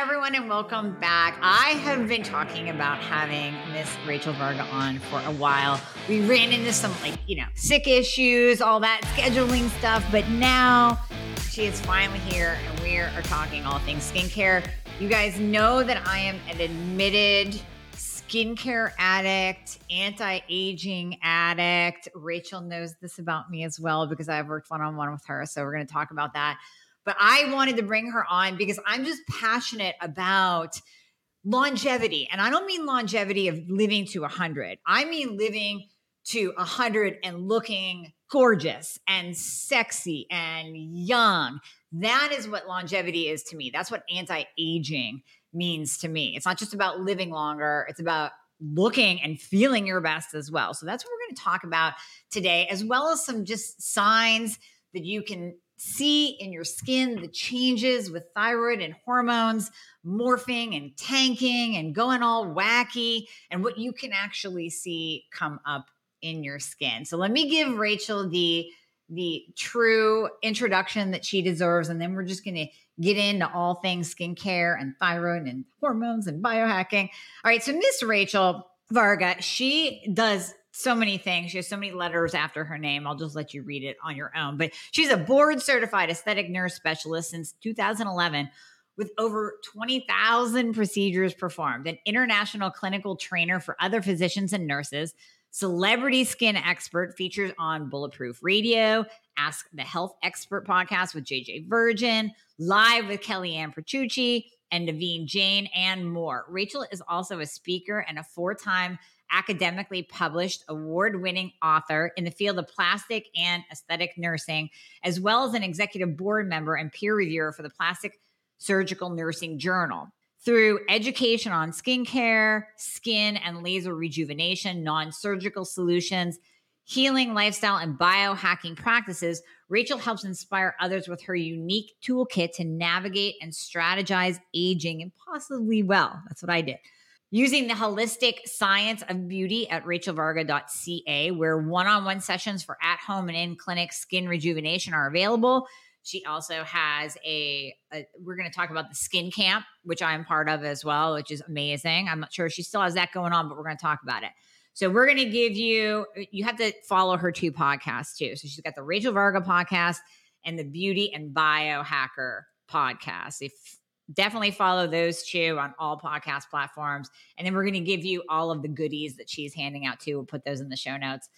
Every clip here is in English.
everyone, and welcome back. I have been talking about having Miss Rachel Varga on for a while. We ran into some, like, you know, sick issues, all that scheduling stuff, but now she is finally here and we are talking all things skincare. You guys know that I am an admitted skincare addict, anti aging addict. Rachel knows this about me as well because I've worked one on one with her. So we're going to talk about that. But I wanted to bring her on because I'm just passionate about longevity. And I don't mean longevity of living to 100, I mean living to 100 and looking gorgeous and sexy and young. That is what longevity is to me. That's what anti aging means to me. It's not just about living longer, it's about looking and feeling your best as well. So that's what we're going to talk about today, as well as some just signs that you can see in your skin the changes with thyroid and hormones morphing and tanking and going all wacky, and what you can actually see come up in your skin. So let me give Rachel the the true introduction that she deserves, and then we're just going to get into all things skincare and thyroid and hormones and biohacking. All right, so Miss Rachel Varga, she does so many things. She has so many letters after her name. I'll just let you read it on your own. But she's a board certified aesthetic nurse specialist since 2011 with over 20,000 procedures performed, an international clinical trainer for other physicians and nurses, celebrity skin expert, features on Bulletproof Radio, Ask the Health Expert podcast with JJ Virgin, live with Kellyann Petrucci and Naveen Jain, and more. Rachel is also a speaker and a four time academically published award winning author in the field of plastic and aesthetic nursing, as well as an executive board member and peer reviewer for the Plastic Surgical Nursing Journal. Through education on skincare, skin and laser rejuvenation, non surgical solutions, healing lifestyle, and biohacking practices, Rachel helps inspire others with her unique toolkit to navigate and strategize aging impossibly well. That's what I did using the holistic science of beauty at rachelvarga.ca, where one on one sessions for at home and in clinic skin rejuvenation are available. She also has a, a we're going to talk about the skin camp, which I'm part of as well, which is amazing. I'm not sure she still has that going on, but we're going to talk about it. So we're going to give you, you have to follow her two podcasts too. So she's got the Rachel Varga podcast and the Beauty and Biohacker podcast. If definitely follow those two on all podcast platforms. And then we're going to give you all of the goodies that she's handing out too. We'll put those in the show notes.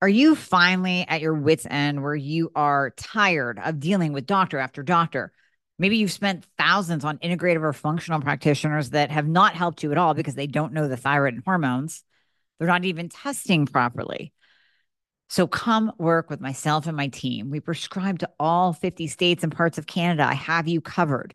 Are you finally at your wits' end where you are tired of dealing with doctor after doctor? Maybe you've spent thousands on integrative or functional practitioners that have not helped you at all because they don't know the thyroid and hormones. They're not even testing properly. So come work with myself and my team. We prescribe to all 50 states and parts of Canada. I have you covered.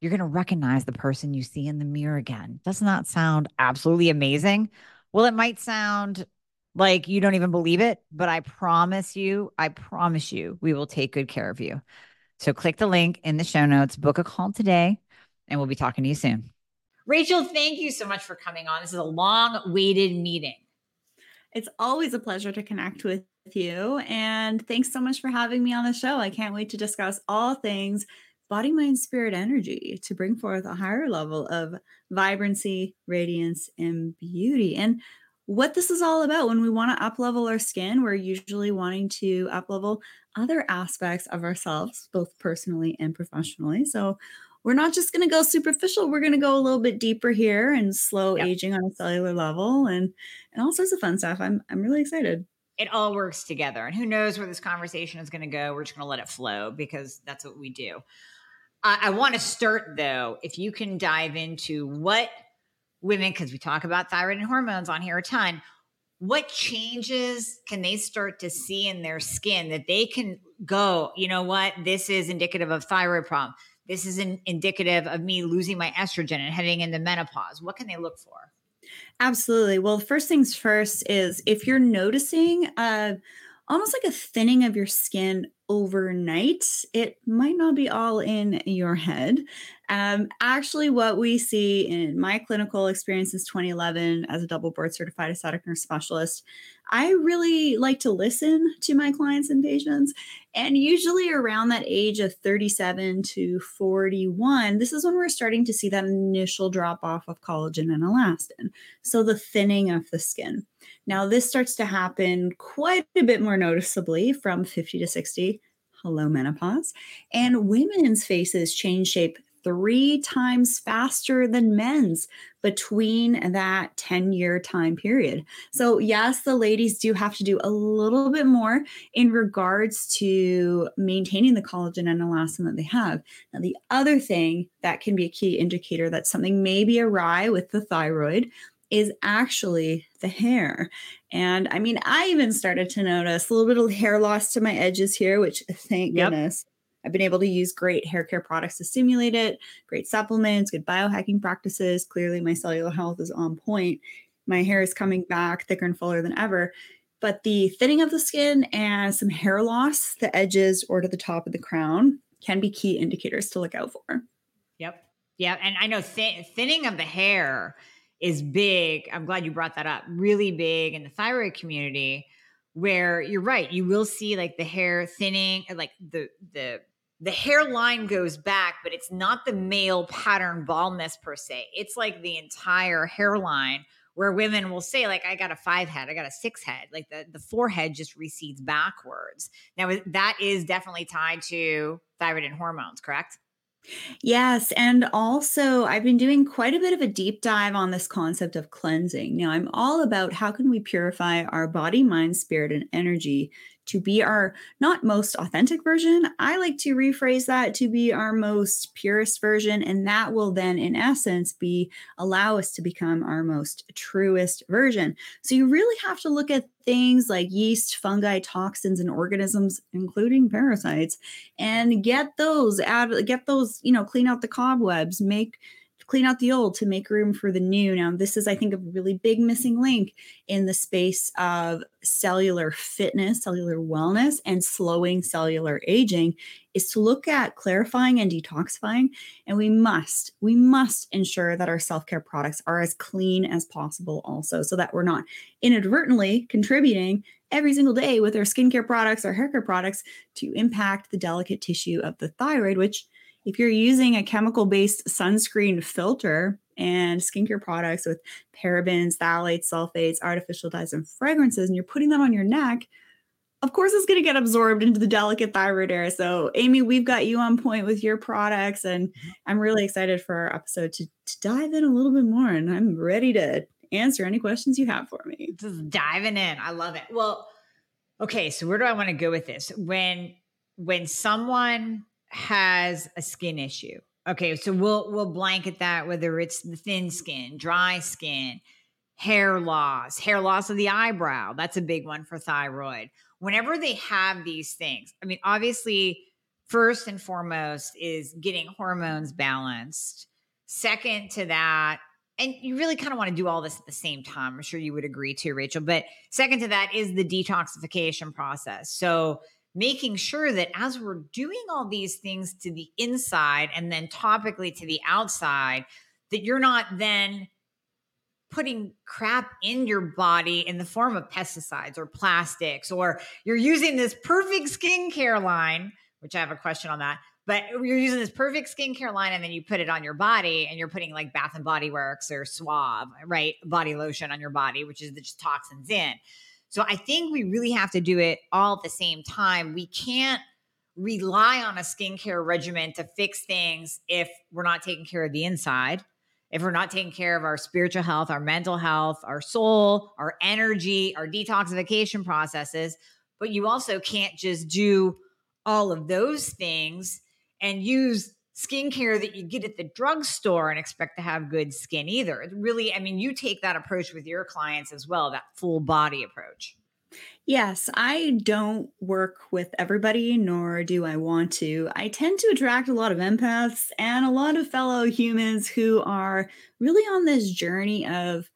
you're going to recognize the person you see in the mirror again. Does not that sound absolutely amazing. Well, it might sound like you don't even believe it, but I promise you, I promise you, we will take good care of you. So click the link in the show notes, book a call today, and we'll be talking to you soon. Rachel, thank you so much for coming on. This is a long awaited meeting. It's always a pleasure to connect with you. And thanks so much for having me on the show. I can't wait to discuss all things body, mind, spirit energy to bring forth a higher level of vibrancy, radiance, and beauty. And what this is all about when we want to up level our skin, we're usually wanting to up level other aspects of ourselves, both personally and professionally. So we're not just going to go superficial. We're going to go a little bit deeper here and slow yep. aging on a cellular level and and all sorts of fun stuff. I'm I'm really excited it all works together. And who knows where this conversation is going to go? We're just going to let it flow because that's what we do. I, I want to start though, if you can dive into what women, because we talk about thyroid and hormones on here a ton, what changes can they start to see in their skin that they can go, you know what, this is indicative of thyroid problem. This is an indicative of me losing my estrogen and heading into menopause. What can they look for? Absolutely. Well, first things first is if you're noticing uh, almost like a thinning of your skin overnight, it might not be all in your head. Um, actually, what we see in my clinical experience since 2011 as a double board certified aesthetic nurse specialist, I really like to listen to my clients and patients. And usually around that age of 37 to 41, this is when we're starting to see that initial drop off of collagen and elastin. So the thinning of the skin. Now, this starts to happen quite a bit more noticeably from 50 to 60. Hello, menopause. And women's faces change shape three times faster than men's between that 10 year time period. So, yes, the ladies do have to do a little bit more in regards to maintaining the collagen and elastin that they have. Now, the other thing that can be a key indicator that something may be awry with the thyroid is actually the hair. And I mean, I even started to notice a little bit of hair loss to my edges here, which thank yep. goodness I've been able to use great hair care products to stimulate it, great supplements, good biohacking practices. Clearly, my cellular health is on point. My hair is coming back thicker and fuller than ever. But the thinning of the skin and some hair loss, the edges or to the top of the crown, can be key indicators to look out for. Yep. Yeah. And I know th- thinning of the hair is big. I'm glad you brought that up. Really big in the thyroid community where you're right. You will see like the hair thinning, uh, like the the the hairline goes back, but it's not the male pattern baldness per se. It's like the entire hairline where women will say, like, I got a five head, I got a six head. Like the, the forehead just recedes backwards. Now, that is definitely tied to thyroid and hormones, correct? Yes. And also, I've been doing quite a bit of a deep dive on this concept of cleansing. Now, I'm all about how can we purify our body, mind, spirit, and energy to be our not most authentic version. I like to rephrase that to be our most purest version. And that will then, in essence, be allow us to become our most truest version. So you really have to look at things like yeast, fungi, toxins, and organisms, including parasites, and get those out, get those, you know, clean out the cobwebs, make clean out the old to make room for the new. Now, this is, I think, a really big missing link in the space of cellular fitness, cellular wellness, and slowing cellular aging is to look at clarifying and detoxifying. And we must, we must ensure that our self care products are as clean as possible, also, so that we're not inadvertently contributing every single day with our skincare products, our hair care products to impact the delicate tissue of the thyroid, which if you're using a chemical based sunscreen filter and skincare products with parabens, phthalates, sulfates, artificial dyes, and fragrances, and you're putting them on your neck, of course it's going to get absorbed into the delicate thyroid area. So, Amie, we've got you on point with your products, and mm-hmm. I'm really excited for our episode to, to dive in a little bit more. And I'm ready to answer any questions you have for me. Just diving in. I love it. Well, okay, so where do I want to go with this? When when someone has a skin issue. Okay, so we'll we'll blanket that whether it's the thin skin, dry skin, hair loss, hair loss of the eyebrow. That's a big one for thyroid. Whenever they have these things, I mean, obviously, first and foremost is getting hormones balanced. Second to that, and you really kind of want to do all this at the same time. I'm sure you would agree too, Rachel. But second to that is the detoxification process. So making sure that as we're doing all these things to the inside and then topically to the outside, that you're not then putting crap in your body in the form of pesticides or plastics, or you're using this perfect skincare line, which I have a question on that. But you're using this perfect skincare line and then you put it on your body and you're putting like Bath and Body Works or Suave, right? Body lotion on your body, which is the toxins in. So I think we really have to do it all at the same time. We can't rely on a skincare regimen to fix things if we're not taking care of the inside, if we're not taking care of our spiritual health, our mental health, our soul, our energy, our detoxification processes. But you also can't just do all of those things and use skincare that you get at the drugstore and expect to have good skin either. It really, I mean, you take that approach with your clients as well, that full body approach. Yes, I don't work with everybody, nor do I want to. I tend to attract a lot of empaths and a lot of fellow humans who are really on this journey of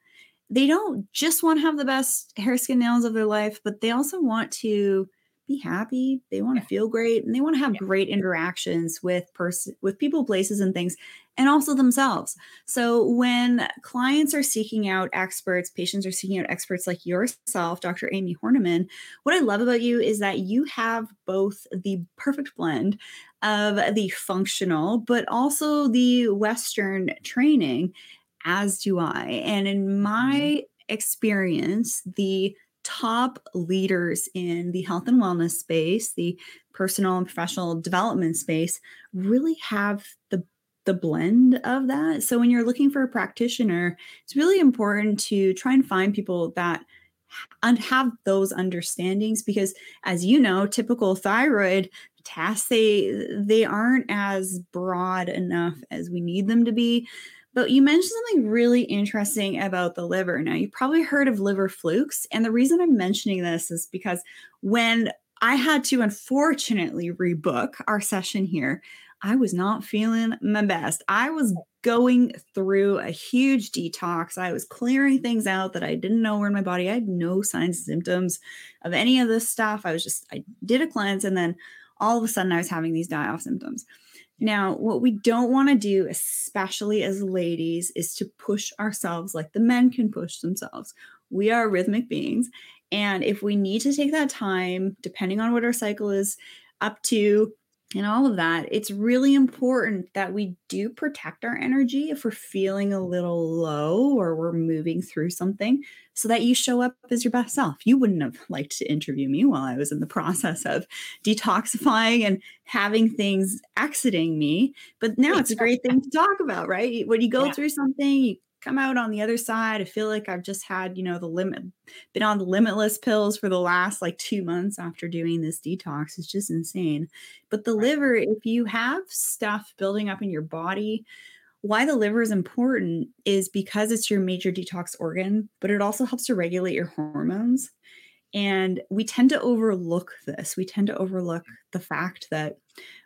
they don't just want to have the best hair, skin, nails of their life, but they also want to be happy. They want to feel great and they want to have great interactions with person with people, places, and things, and also themselves. So when clients are seeking out experts, patients are seeking out experts like yourself, Dr. Amie Hornaman, what I love about you is that you have both the perfect blend of the functional, but also the Western training, as do I. And in mm-hmm. my experience, the top leaders in the health and wellness space, the personal and professional development space, really have the the blend of that. So when you're looking for a practitioner, it's really important to try and find people that and have those understandings because as you know typical thyroid tasks they they aren't as broad enough as we need them to be but you mentioned something really interesting about the liver. Now, you probably heard of liver flukes. And the reason I'm mentioning this is because when I had to unfortunately rebook our session here, I was not feeling my best. I was going through a huge detox. I was clearing things out that I didn't know were in my body. I had no signs and symptoms of any of this stuff. I was just, I did a cleanse and then all of a sudden I was having these die off symptoms. Now, what we don't want to do, especially as ladies, is to push ourselves like the men can push themselves. We are rhythmic beings. And if we need to take that time, depending on what our cycle is up to, and all of that, it's really important that we do protect our energy if we're feeling a little low or we're moving through something so that you show up as your best self. You wouldn't have liked to interview me while I was in the process of detoxifying and having things exiting me, but now it's a great thing to talk about, right? When you go yeah. through something, you come out on the other side. I feel like I've just had, you know, the limit, been on the limitless pills for the last like two months after doing this detox. It's just insane. But the liver, if you have stuff building up in your body, why the liver is important is because it's your major detox organ, but it also helps to regulate your hormones. And we tend to overlook this. We tend to overlook mm. the fact that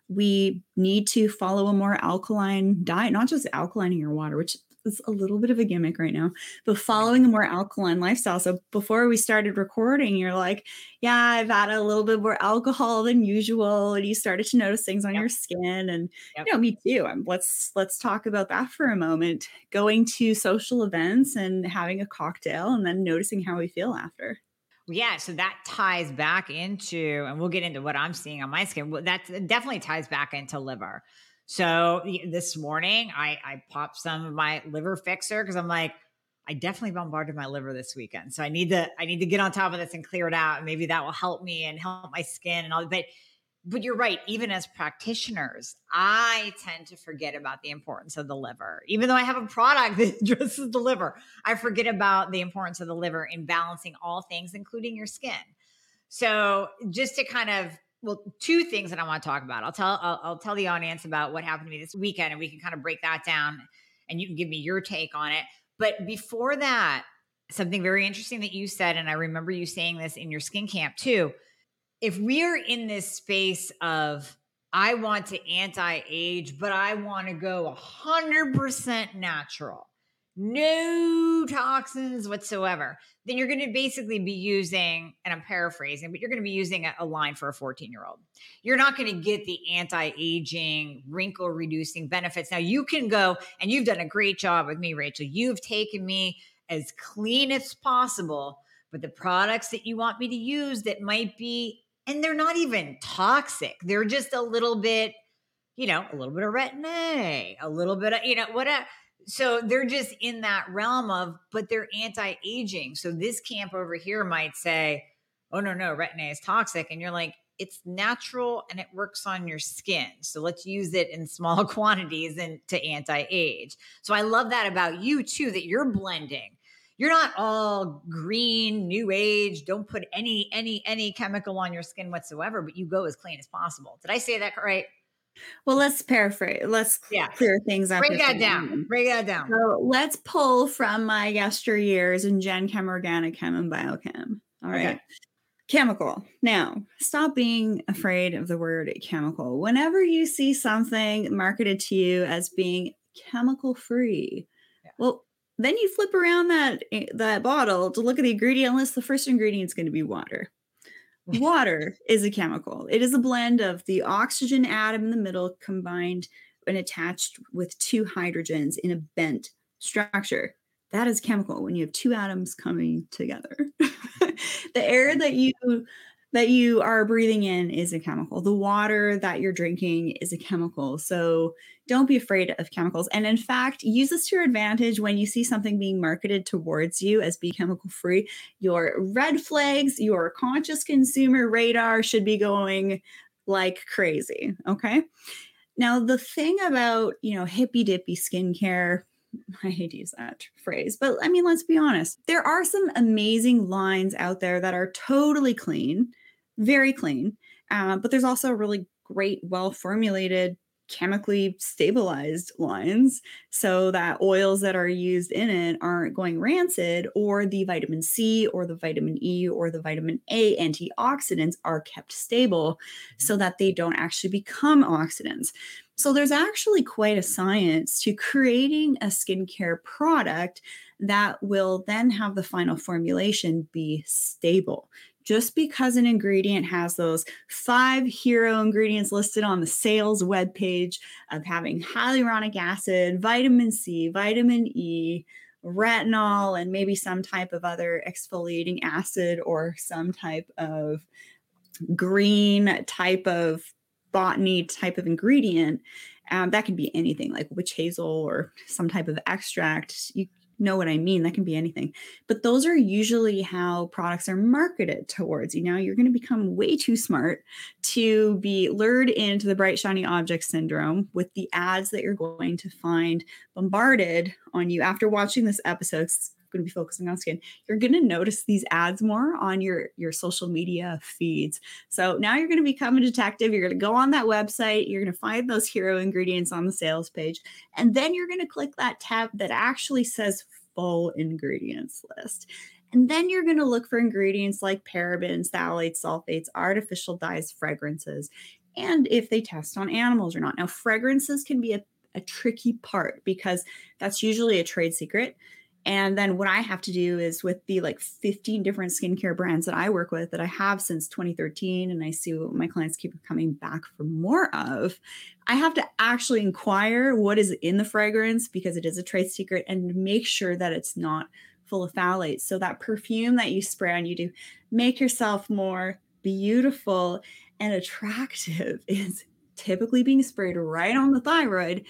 we need to follow a more alkaline diet, not just alkalining your water, which is a little bit of a gimmick right now, but following a more alkaline lifestyle. So before we started recording, you're like, yeah, I've had a little bit more alcohol than usual. And you started to notice things on yep. your skin. And yep. you know, me too. Um, let's let's talk about that for a moment. Going to social events and having a cocktail and then noticing how we feel after. Yeah, so that ties back into, and we'll get into what I'm seeing on my skin. That definitely ties back into liver. So this morning, I, I popped some of my liver fixer because I'm like, I definitely bombarded my liver this weekend. So I need to I need to get on top of this and clear it out. And maybe that will help me and help my skin and all. But but you're right. Even as practitioners, I tend to forget about the importance of the liver. Even though I have a product that addresses the liver, I forget about the importance of the liver in balancing all things, including your skin. So just to kind of well, two things that I want to talk about. I'll tell I'll, I'll, tell the audience about what happened to me this weekend, and we can kind of break that down, and you can give me your take on it. But before that, something very interesting that you said, and I remember you saying this in your skin camp too. If we are in this space of I want to anti-age, but I want to go hundred percent natural no toxins whatsoever, then you're going to basically be using, and I'm paraphrasing, but you're going to be using a, a line for a 14 year old. You're not going to get the anti aging, wrinkle reducing benefits. Now, you can go, and you've done a great job with me, Rachel. You've taken me as clean as possible, but the products that you want me to use that might be, and they're not even toxic, they're just a little bit, you know, a little bit of retin A, a little bit of, you know, whatever so they're just in that realm of, but they're anti aging. So this camp over here might say, oh, no, no, retin-A is toxic. And you're like, it's natural and it works on your skin. So let's use it in small quantities and to anti age. So I love that about you too, that you're blending. You're not all green, new age. Don't put any any any chemical on your skin whatsoever, but you go as clean as possible. Did I say that right? Well, let's paraphrase. Let's yeah. clear things up. Break that down. Break that down. So let's pull from my yesteryears in Gen Chem, Organic Chem, and Biochem. All right. Okay. Chemical. Now, stop being afraid of the word chemical. Whenever you see something marketed to you as being chemical free, yeah. well, then you flip around that eh, that bottle to look at the ingredient list. The first ingredient is going to be water. Water is a chemical. It is a blend of the oxygen atom in the middle combined and attached with two hydrogens in a bent structure. That is chemical when you have two atoms coming together. the air that you that you are breathing in is a chemical. The water that you're drinking is a chemical. So don't be afraid of chemicals. And in fact, use this to your advantage when you see something being marketed towards you as be chemical free. Your red flags, your conscious consumer radar should be going like crazy. Okay. Now, the thing about, you know, hippy dippy skincare, I hate to use that phrase, but I mean, let's be honest. There are some amazing lines out there that are totally clean very clean. Uh, but there's also really great, well formulated, chemically stabilized lines so that oils that are used in it aren't going rancid, or the vitamin C, or the vitamin E, or the vitamin A antioxidants are kept stable so mm-hmm. that they don't actually become oxidants. So there's actually quite a science to creating a skincare product that will then have the final formulation be stable just because an ingredient has those five hero ingredients listed on the sales webpage of having hyaluronic acid, vitamin C, vitamin E, retinol, and maybe some type of other exfoliating acid or some type of green type of botany type of ingredient. Um, that can be anything like witch hazel or some type of extract. You know what I mean. That can be anything. But those are usually how products are marketed towards you. Now you're going to become way too smart to be lured into the bright, shiny object syndrome with the ads that you're going to find bombarded on you after watching this episode going to be focusing on skin you're going to notice these ads more on your your social media feeds so now you're going to become a detective you're going to go on that website you're going to find those hero ingredients on the sales page and then you're going to click that tab that actually says full ingredients list and then you're going to look for ingredients like parabens, phthalates, sulfates, artificial dyes, fragrances, and if they test on animals or not. Now, fragrances can be a, a tricky part because that's usually a trade secret. And then what I have to do is with the like 15 different skincare brands that I work with that I have since 2013, and I see what my clients keep coming back for more of, I have to actually inquire what is in the fragrance because it is a trade secret and make sure that it's not full of phthalates. So that perfume that you spray on you to make yourself more beautiful and attractive is typically being sprayed right on the thyroid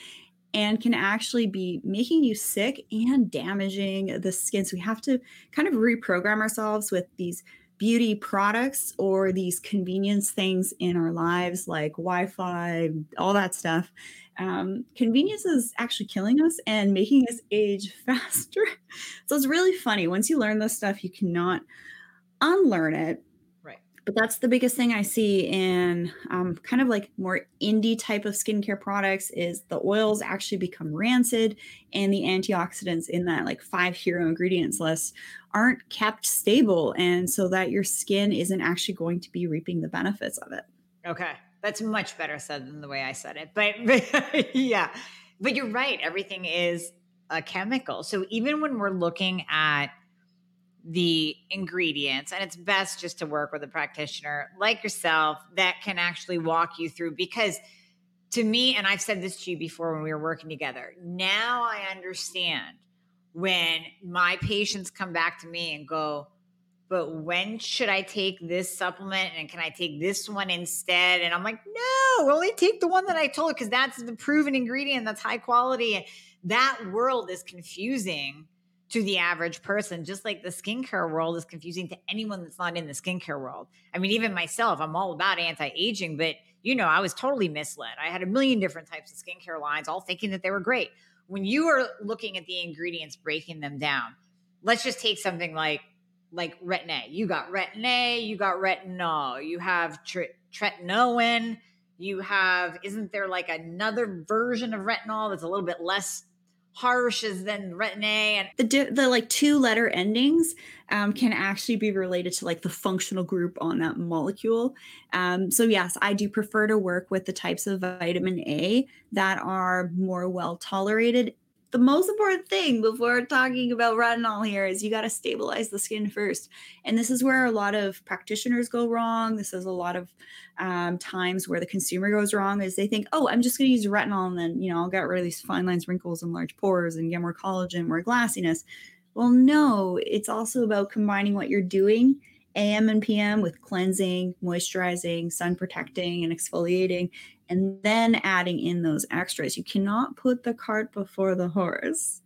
and can actually be making you sick and damaging the skin. So we have to kind of reprogram ourselves with these beauty products or these convenience things in our lives like Wi-Fi, all that stuff. Um, convenience is actually killing us and making us age faster. so it's really funny. Once you learn this stuff, you cannot unlearn it but that's the biggest thing I see in um, kind of like more indie type of skincare products is the oils actually become rancid and the antioxidants in that like five hero ingredients list aren't kept stable and so that your skin isn't actually going to be reaping the benefits of it. Okay. That's much better said than the way I said it. But, but yeah. But you're right. Everything is a chemical. So even when we're looking at the ingredients and it's best just to work with a practitioner like yourself that can actually walk you through because to me and I've said this to you before when we were working together now I understand when my patients come back to me and go but when should I take this supplement and can I take this one instead? And I'm like, no, only take the one that I told because that's the proven ingredient that's high quality. And that world is confusing to the average person, just like the skincare world is confusing to anyone that's not in the skincare world. I mean, even myself, I'm all about anti aging, but you know, I was totally misled. I had a million different types of skincare lines, all thinking that they were great. When you are looking at the ingredients, breaking them down, let's just take something like like retin A. You got retin A, you got retinol, you have tr- tretinoin, you have isn't there like another version of retinol that's a little bit less harsh as than retin A and the the like two letter endings um, can actually be related to like the functional group on that molecule. Um, so yes, I do prefer to work with the types of vitamin A that are more well tolerated the most important thing before talking about retinol here is you got to stabilize the skin first. And this is where a lot of practitioners go wrong. This is a lot of um, times where the consumer goes wrong is they think, oh, I'm just going to use retinol and then, you know, I'll get rid of these fine lines, wrinkles, and large pores and get more collagen, more glassiness. Well, no, it's also about combining what you're doing AM and PM with cleansing, moisturizing, sun protecting, and exfoliating, and then adding in those extras. You cannot put the cart before the horse.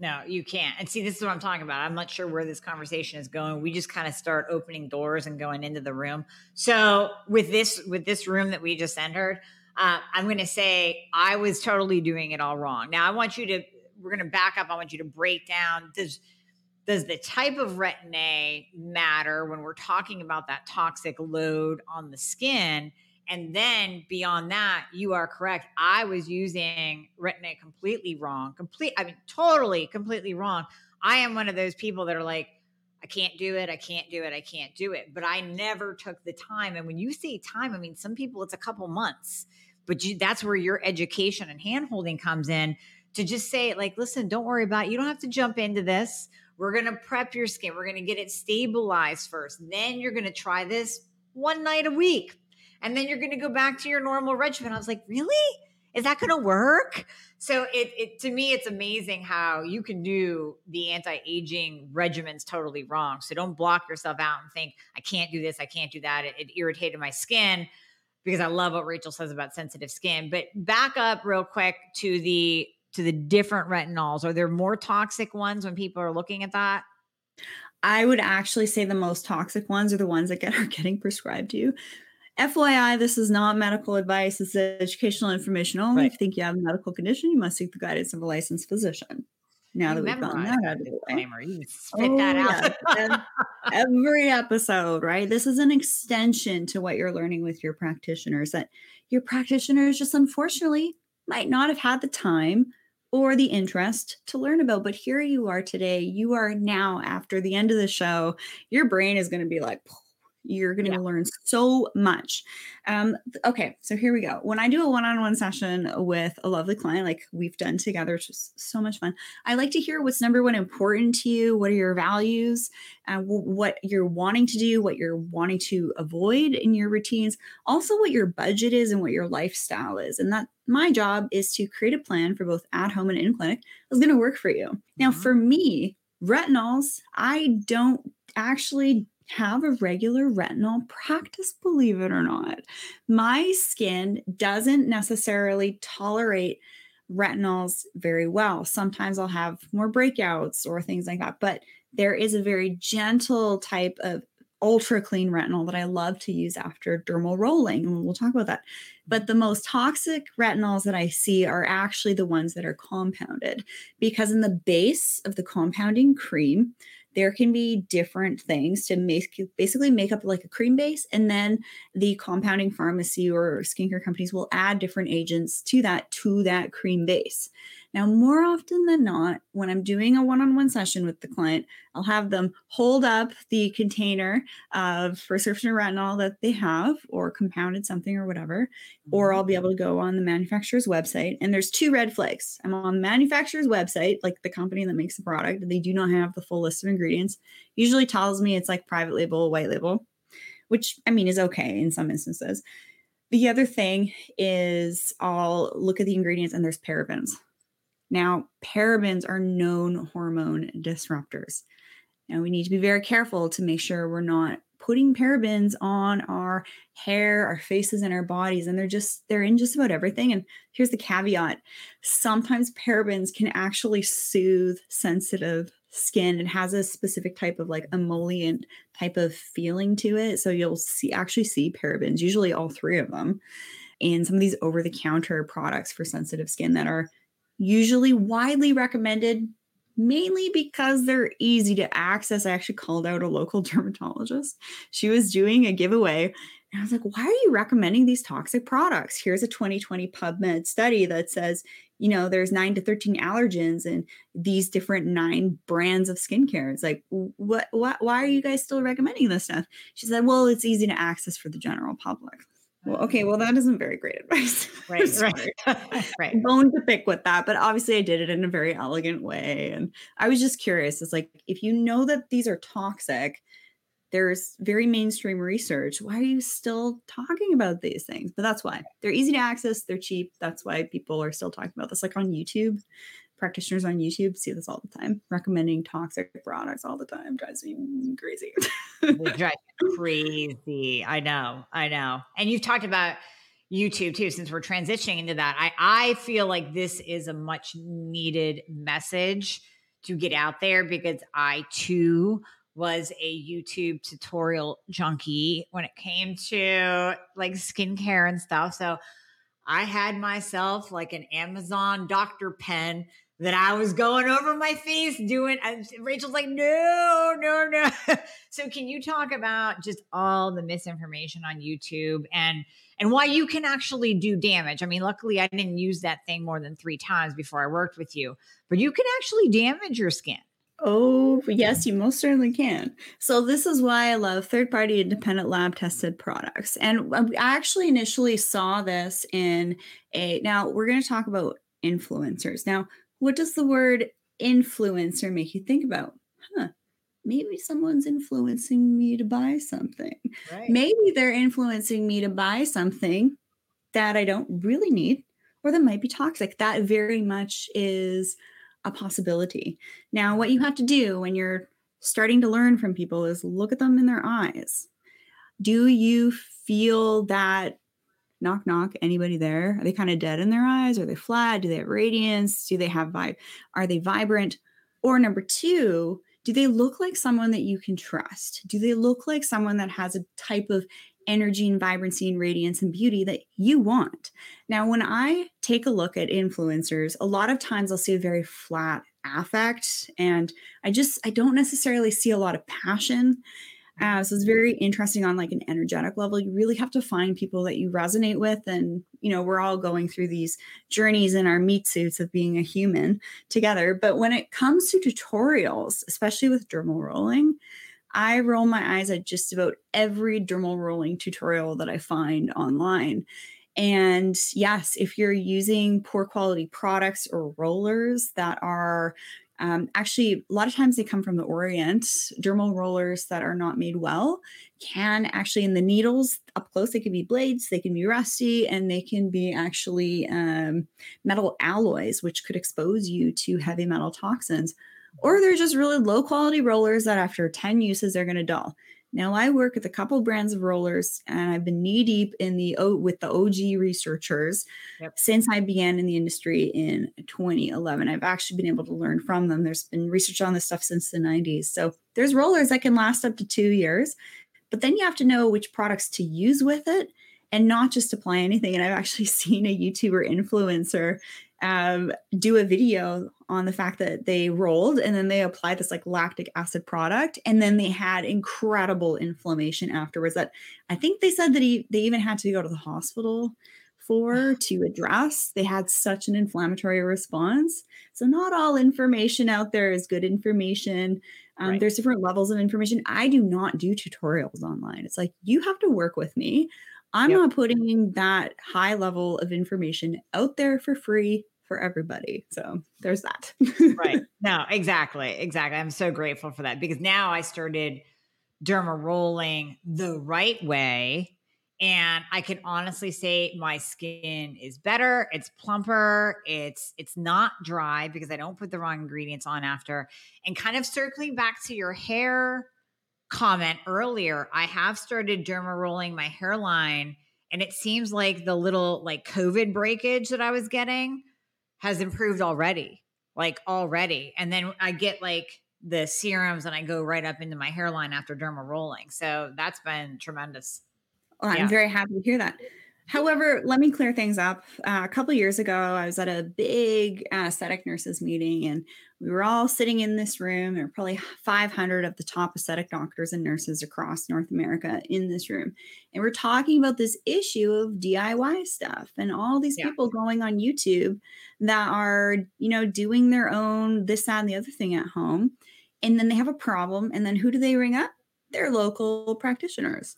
No, you can't. And see, this is what I'm talking about. I'm not sure where this conversation is going. We just kind of start opening doors and going into the room. So with this with this room that we just entered, uh, I'm going to say I was totally doing it all wrong. Now I want you to. We're going to back up. I want you to break down. Does does the type of retin A matter when we're talking about that toxic load on the skin? And then beyond that, you are correct. I was using retin A completely wrong. Complete, I mean, totally, completely wrong. I am one of those people that are like, I can't do it. I can't do it. I can't do it. But I never took the time. And when you say time, I mean, some people it's a couple months, but you, that's where your education and handholding comes in to just say, like, listen, don't worry about it. You don't have to jump into this. We're going to prep your skin. We're going to get it stabilized first. Then you're going to try this one night a week. And then you're going to go back to your normal regimen. I was like, really? Is that going to work? So it, it to me, it's amazing how you can do the anti-aging regimens totally wrong. So don't block yourself out and think, I can't do this, I can't do that. It, it irritated my skin because I love what Rachel says about sensitive skin. But back up real quick to the to the different retinols? Are there more toxic ones when people are looking at that? I would actually say the most toxic ones are the ones that get are getting prescribed to you. FYI, this is not medical advice. It's educational information only. Right. If you think you have a medical condition, you must seek the guidance of a licensed physician. Now you that we've gotten that out of the way. You spit oh, that out. Yeah. Every episode, right? This is an extension to what you're learning with your practitioners that your practitioners just unfortunately might not have had the time or the interest to learn about. But here you are today. You are now, after the end of the show, your brain is going to be like, you're going to yeah. learn so much. Um, okay, so here we go. When I do a one on one session with a lovely client, like we've done together, it's just so much fun. I like to hear what's number one important to you. What are your values? Uh, what you're wanting to do, what you're wanting to avoid in your routines. Also, what your budget is and what your lifestyle is. And that my job is to create a plan for both at home and in clinic that's going to work for you. Now, mm-hmm. for me, retinols, I don't actually have a regular retinol practice, believe it or not. My skin doesn't necessarily tolerate retinols very well. Sometimes I'll have more breakouts or things like that, but there is a very gentle type of ultra clean retinol that I love to use after dermal rolling. And we'll talk about that. But the most toxic retinols that I see are actually the ones that are compounded because in the base of the compounding cream, there can be different things to make basically make up like a cream base and then the compounding pharmacy or skincare companies will add different agents to that to that cream base now, more often than not, when I'm doing a one on one session with the client, I'll have them hold up the container of prescription retinol that they have or compounded something or whatever, or mm-hmm. I'll be able to go on the manufacturer's website. And there's two red flags. I'm on the manufacturer's website, like the company that makes the product, they do not have the full list of ingredients. Usually tells me it's like private label, white label, which I mean is okay in some instances. The other thing is I'll look at the ingredients and there's parabens. Now, parabens are known hormone disruptors. And we need to be very careful to make sure we're not putting parabens on our hair, our faces, and our bodies. And they're just, they're in just about everything. And here's the caveat sometimes parabens can actually soothe sensitive skin. It has a specific type of like emollient type of feeling to it. So you'll see actually see parabens, usually all three of them, in some of these over the counter products for sensitive skin that are usually widely recommended mainly because they're easy to access. I actually called out a local dermatologist. She was doing a giveaway. And I was like, why are you recommending these toxic products? Here's a 2020 PubMed study that says, you know, there's nine to 13 allergens in these different nine brands of skincare. It's like, what, what, why are you guys still recommending this stuff? She said, well, it's easy to access for the general public. Well, okay, well, that isn't very great advice. Right, right, right. Bone to pick with that, but obviously I did it in a very elegant way. And I was just curious. It's like, if you know that these are toxic, there's very mainstream research. Why are you still talking about these things? But that's why they're easy to access, they're cheap. That's why people are still talking about this. Like on YouTube, practitioners on YouTube see this all the time, recommending toxic products all the time. Drives me crazy. drives crazy. I know. I know. And you've talked about YouTube too, since we're transitioning into that. I, I feel like this is a much needed message to get out there because I too was a YouTube tutorial junkie when it came to like skincare and stuff. So I had myself like an Amazon Dr. Pen that I was going over my face doing. Rachel's like, no, no, no. so can you talk about just all the misinformation on YouTube and and why you can actually do damage? I mean, luckily I didn't use that thing more than three times before I worked with you, but you can actually damage your skin. Oh, yes, you most certainly can. So, this is why I love third party independent lab tested products. And um, I actually initially saw this in a. Now, we're going to talk about influencers. Now, what does the word influencer make you think about? Huh, maybe someone's influencing me to buy something. Right. Maybe they're influencing me to buy something that I don't really need or that might be toxic. That very much is a possibility. Now, what you have to do when you're starting to learn from people is look at them in their eyes. Do you feel that knock knock anybody there? Are they kind of dead in their eyes? Are they flat? Do they have radiance? Do they have vibe are they vibrant? Or number two do they look like someone that you can trust? Do they look like someone that has a type of energy and vibrancy and radiance and beauty that you want? Now when i take a look at influencers a lot of times i'll see a very flat affect and i just i don't necessarily see a lot of passion uh, so it's very interesting on like an energetic level. You really have to find people that you resonate with, and you know we're all going through these journeys in our meat suits of being a human together. But when it comes to tutorials, especially with dermal rolling, I roll my eyes at just about every dermal rolling tutorial that I find online. And yes, if you're using poor quality products or rollers that are um, actually, a lot of times they come from the Orient. Dermal rollers that are not made well can actually, in the needles up close, they can be blades, they can be rusty, and they can be actually um, metal alloys, which could expose you to heavy metal toxins. Or they're just really low quality rollers that after 10 uses, they're going to dull. Now I work with a couple brands of rollers, and I've been knee deep in the o with the OG researchers yep. since I began in the industry in 2011. I've actually been able to learn from them. There's been research on this stuff since the 90s. So there's rollers that can last up to two years, but then you have to know which products to use with it and not just apply anything. And I've actually seen a YouTuber influencer um, do a video on the fact that they rolled and then they applied this like lactic acid product and then they had incredible inflammation afterwards that i think they said that he, they even had to go to the hospital for to address. They had such an inflammatory response. So not all information out there is good information. Um, right. there's different levels of information. I do not do tutorials online. It's like you have to work with me. I'm yep. not putting that high level of information out there for free for everybody. So there's that. right. No, exactly. Exactly. I'm so grateful for that because now I started derma rolling the right way. And I can honestly say my skin is better. It's plumper. It's it's not dry because I don't put the wrong ingredients on after. And kind of circling back to your hair comment earlier, I have started derma rolling my hairline and it seems like the little like COVID breakage that I was getting has improved already, like already. And then I get like the serums and I go right up into my hairline after derma rolling. So that's been tremendous. Well, I'm very happy to hear that. However, let me clear things up. Uh, a couple years ago, I was at a big uh, aesthetic nurses meeting, and we were all sitting in this room. There were probably 500 of the top aesthetic doctors and nurses across North America in this room, and we're talking about this issue of DIY stuff and all these yeah. people going on YouTube that are, you know, doing their own this, that, and the other thing at home, and then they have a problem, and then who do they ring up? Their local practitioners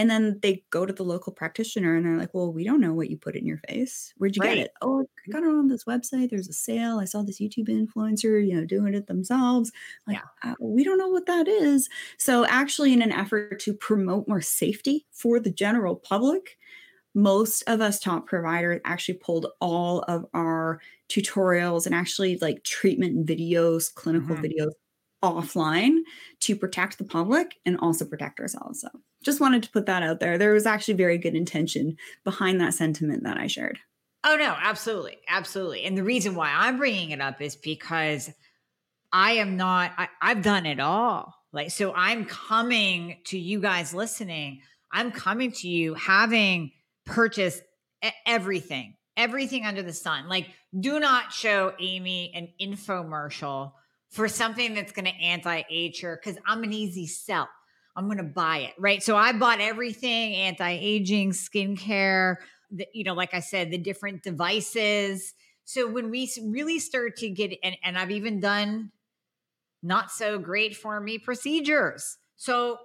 And then they go to the local practitioner and they're like, Well, we don't know what you put in your face. Where'd you Right. get it? Oh, I got it on this website. There's a sale. I saw this YouTube influencer, you know, doing it themselves. Like, Yeah. uh, we don't know what that is. So, actually, in an effort to promote more safety for the general public, most of us top providers actually pulled all of our tutorials and actually like treatment videos, clinical Mhm. videos offline to protect the public and also protect ourselves. So just wanted to put that out there. There was actually very good intention behind that sentiment that I shared. Oh no, absolutely, absolutely. And the reason why I'm bringing it up is because I am not. I, I've done it all. Like so, I'm coming to you guys listening. I'm coming to you having purchased everything, everything under the sun. Like, do not show Amie an infomercial for something that's going to anti-age her because I'm an easy sell. I'm going to buy it, right? So I bought everything anti-aging, skincare, the, you know, like I said, the different devices. So when we really start to get, and, and I've even done not so great for me procedures. So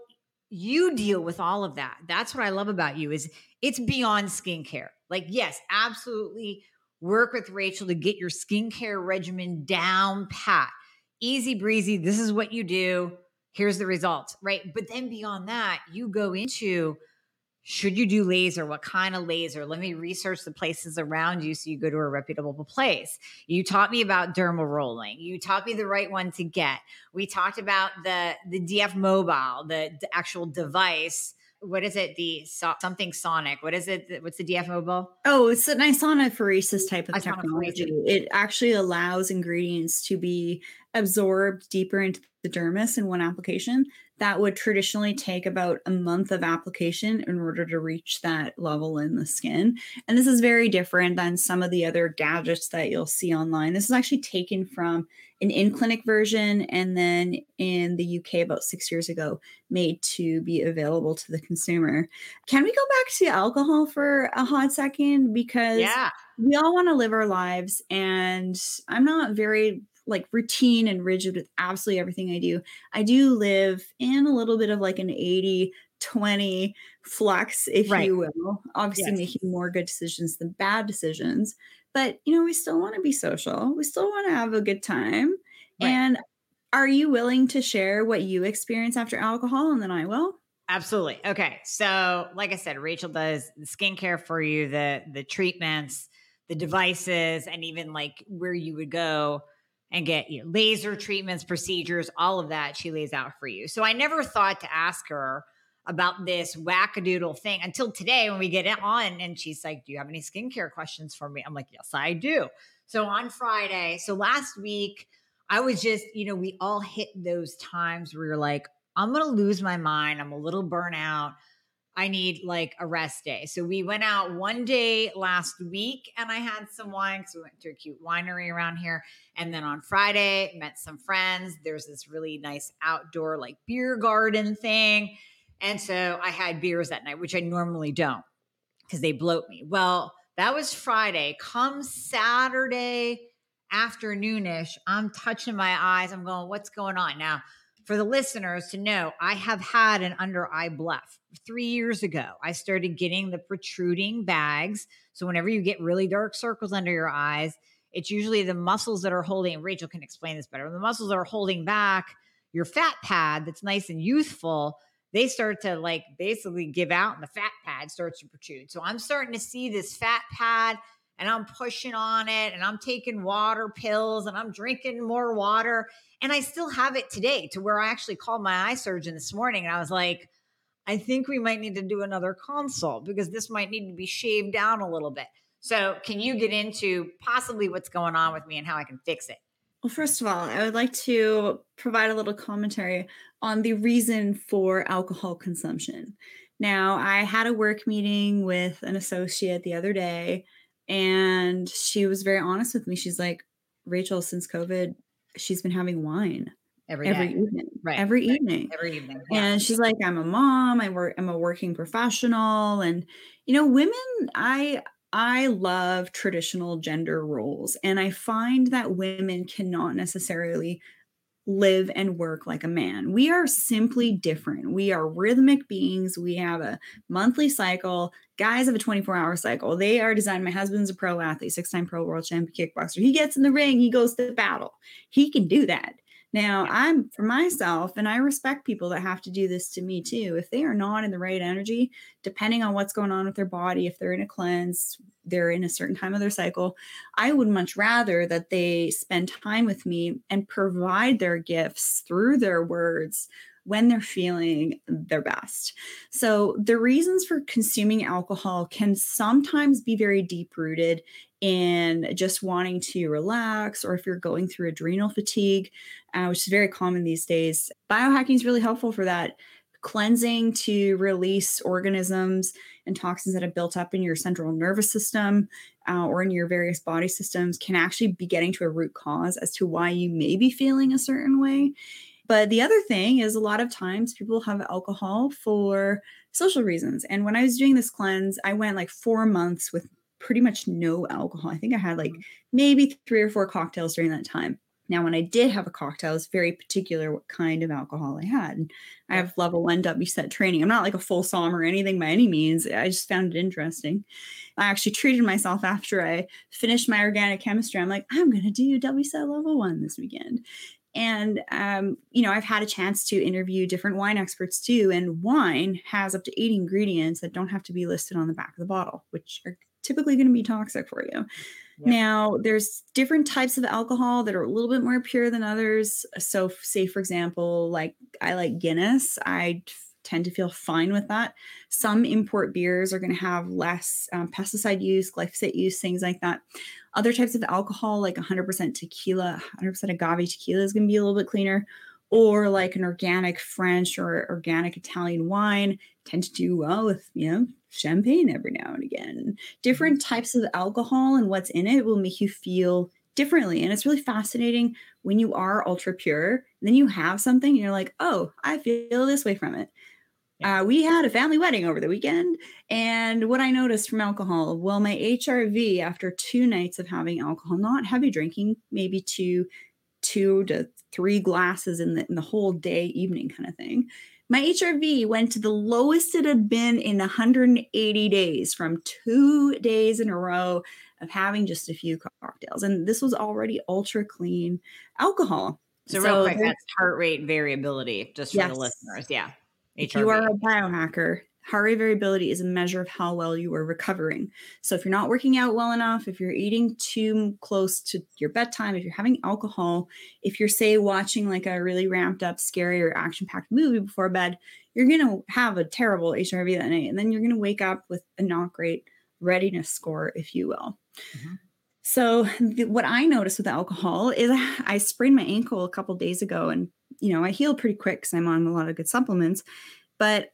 you deal with all of that. That's what I love about you is it's beyond skincare. Like, yes, absolutely work with Rachel to get your skincare regimen down pat. Easy breezy. This is what you do. Here's the results, right? But then beyond that, you go into should you do laser? What kind of laser? Let me research the places around you so you go to a reputable place. You taught me about dermal rolling. You taught me the right one to get. We talked about the the DF mobile, the, the actual device. What is it? The so, something sonic. What is it? What's the DF mobile? Oh, it's an isonophoresis type of Isonophoresis. technology. It actually allows ingredients to be absorbed deeper into the dermis in one application. That would traditionally take about a month of application in order to reach that level in the skin. And this is very different than some of the other gadgets that you'll see online. This is actually taken from an in clinic version and then in the UK about six years ago made to be available to the consumer. Can we go back to alcohol for a hot second? Because Yeah. we all want to live our lives and i'm not very like routine and rigid with absolutely everything i do i do live in a little bit of like an 80 20 flux if Right. you will obviously Yes. making more good decisions than bad decisions but you know we still want to be social we still want to have a good time Right. and are you willing to share what you experience after alcohol and then i will Absolutely. Okay. So, like I said, Rachel does the skincare for you, the the treatments, the devices, and even like where you would go and get you know, laser treatments, procedures, all of that she lays out for you. So I never thought to ask her about this wackadoodle thing until today when we get it on and she's like, Do you have any skincare questions for me? I'm like, Yes, I do. So on Friday, so last week, I was just, you know, we all hit those times where you're like, I'm going to lose my mind. I'm a little burnout. I need like a rest day. So we went out one day last week and I had some wine because we went to a cute winery around here. And then on Friday, met some friends. There's this really nice outdoor like beer garden thing. And so I had beers that night, which I normally don't because they bloat me. Well, that was Friday. Come Saturday afternoonish, I'm touching my eyes. I'm going, what's going on? Now, for the listeners to know, I have had an under eye bleph. Three years ago, I started getting the protruding bags. So, whenever you get really dark circles under your eyes, it's usually the muscles that are holding, Rachel can explain this better, the muscles that are holding back your fat pad that's nice and youthful. They start to like basically give out, and the fat pad starts to protrude. So, I'm starting to see this fat pad and I'm pushing on it and I'm taking water pills and I'm drinking more water. And I still have it today to where I actually called my eye surgeon this morning and I was like, I think we might need to do another consult because this might need to be shaved down a little bit. So, can you get into possibly what's going on with me and how I can fix it? Well, first of all, I would like to provide a little commentary on the reason for alcohol consumption. Now, I had a work meeting with an associate the other day, and she was very honest with me. She's like, Rachel, since COVID, she's been having wine Every, evening. Right, Every right. evening. Every evening. Yeah. And she's like, I'm a mom, I work, I'm a working professional. And, you know, women, I I love traditional gender roles. And I find that women cannot necessarily live and work like a man. We are simply different. We are rhythmic beings. We have a monthly cycle. Guys have a 24 hour cycle. They are designed. My husband's a pro athlete, six time pro world champion kickboxer. He gets in the ring, he goes to battle. He can do that. Now, I'm for myself, and I respect people that have to do this to me too. If they are not in the right energy, depending on what's going on with their body, if they're in a cleanse, they're in a certain time of their cycle, I would much rather that they spend time with me and provide their gifts through their words when they're feeling their best. So, the reasons for consuming alcohol can sometimes be very deep rooted in just wanting to relax, or if you're going through adrenal fatigue, uh, which is very common these days. Biohacking is really helpful for that. Cleansing to release organisms and toxins that have built up in your central nervous system uh, or in your various body systems can actually be getting to a root cause as to why you may be feeling a certain way. But the other thing is, a lot of times people have alcohol for social reasons. And when I was doing this cleanse, I went like four months with pretty much no alcohol. I think I had like mm. maybe three or four cocktails during that time. Now, when I did have a cocktail, it's very particular what kind of alcohol I had. I have level one WSET training. I'm not like a full som or anything by any means. I just found it interesting. I actually treated myself after I finished my organic chemistry. I'm like, I'm going to do WSET level one this weekend. And, um, you know, I've had a chance to interview different wine experts too. And wine has up to eight ingredients that don't have to be listed on the back of the bottle, which are typically going to be toxic for you. Yep. Now, there's different types of alcohol that are a little bit more pure than others. So, say for example, like I like Guinness. I tend to feel fine with that. Some import beers are going to have less um, pesticide use, glyphosate use, things like that. Other types of alcohol, like 100% tequila, 100% agave tequila, is going to be a little bit cleaner or like an organic French or organic Italian wine tend to do well with, you know, champagne every now and again. Different mm-hmm. types of alcohol and what's in it will make you feel differently. And it's really fascinating when you are ultra pure, then you have something and you're like, oh, I feel this way from it. Uh, we had a family wedding over the weekend. And what I noticed from alcohol, well, my HRV after two nights of having alcohol, not heavy drinking, maybe two, two to three glasses in the in the whole day, evening kind of thing. My HRV went to the lowest it had been in 180 days from two days in a row of having just a few cocktails. And this was already ultra clean alcohol. So, so real quick, that's heart rate variability, just for yes. the listeners. Yeah. HRV. If you are a biohacker, Heart rate variability is a measure of how well you are recovering. So, if you're not working out well enough, if you're eating too close to your bedtime, if you're having alcohol, if you're, say, watching like a really ramped up, scary, or action packed movie before bed, you're going to have a terrible HRV that night. And then you're going to wake up with a not great readiness score, if you will. Mm-hmm. So, the, what I noticed with alcohol is I sprained my ankle a couple days ago, and you know I healed pretty quick because I'm on a lot of good supplements. But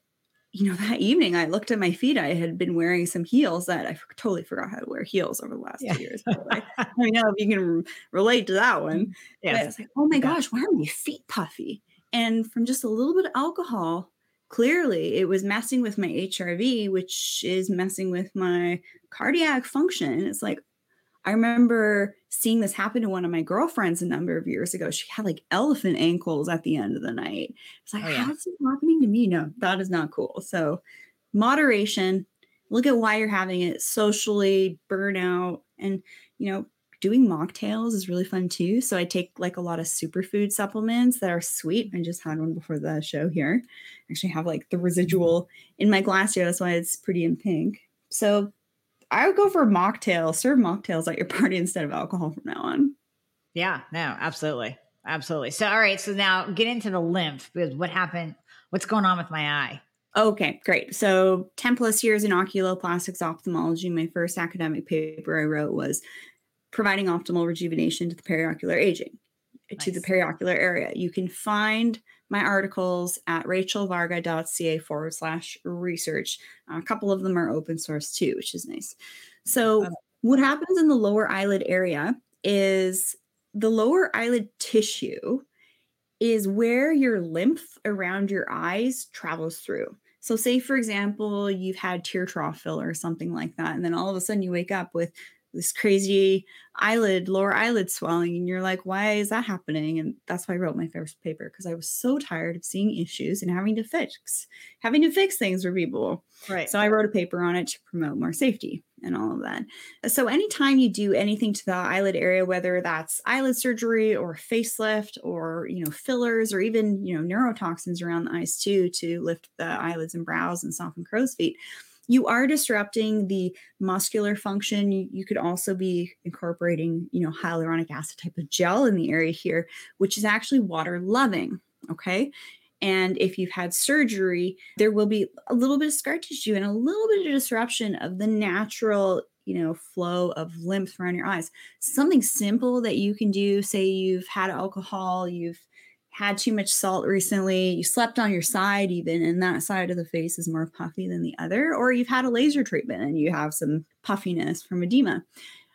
you know, that evening I looked at my feet. I had been wearing some heels that I totally forgot how to wear heels over the last yeah. two years. I, I don't know if you can relate to that one. Mm-hmm. Yeah. I was like, oh my yeah. gosh, why are my feet puffy? And from just a little bit of alcohol, clearly it was messing with my HRV, which is messing with my cardiac function. It's like, I remember seeing this happen to one of my girlfriends a number of years ago. She had like elephant ankles at the end of the night. It's like, oh, yeah. how's this happening to me? No, that is not cool. So, moderation, look at why you're having it socially, burnout, and, you know, doing mocktails is really fun too. So, I take like a lot of superfood supplements that are sweet. I just had one before the show here. I actually have like the residual in my glass here. That's why it's pretty in pink. So, I would go for mocktails. Serve mocktails at your party instead of alcohol from now on. Yeah, no, absolutely. Absolutely. So, all right. So now get into the lymph because what happened? What's going on with my eye? Okay, great. So, 10 plus years in oculoplastics ophthalmology. My first academic paper I wrote was providing optimal rejuvenation to the periocular aging, nice. to the periocular area. You can find my articles at rachelvarga.ca forward slash research. Uh, a couple of them are open source too, which is nice. So, what happens in the lower eyelid area is the lower eyelid tissue is where your lymph around your eyes travels through. So, say for example, you've had tear trough filler or something like that, and then all of a sudden you wake up with this crazy eyelid, lower eyelid swelling. And you're like, why is that happening? And that's why I wrote my first paper because I was so tired of seeing issues and having to fix, having to fix things for people. Right. So I wrote a paper on it to promote more safety and all of that. So anytime you do anything to the eyelid area, whether that's eyelid surgery or facelift or you know fillers or even you know neurotoxins around the eyes too to lift the eyelids and brows and soften crow's feet you are disrupting the muscular function. You, you, could also be incorporating, you know, hyaluronic acid type of gel in the area here, which is actually water loving. Okay. And if you've had surgery, there will be a little bit of scar tissue and a little bit of disruption of the natural, you know, flow of lymph around your eyes. Something simple that you can do, say you've had alcohol, you've had too much salt recently, you slept on your side, even, and that side of the face is more puffy than the other, or you've had a laser treatment and you have some puffiness from edema.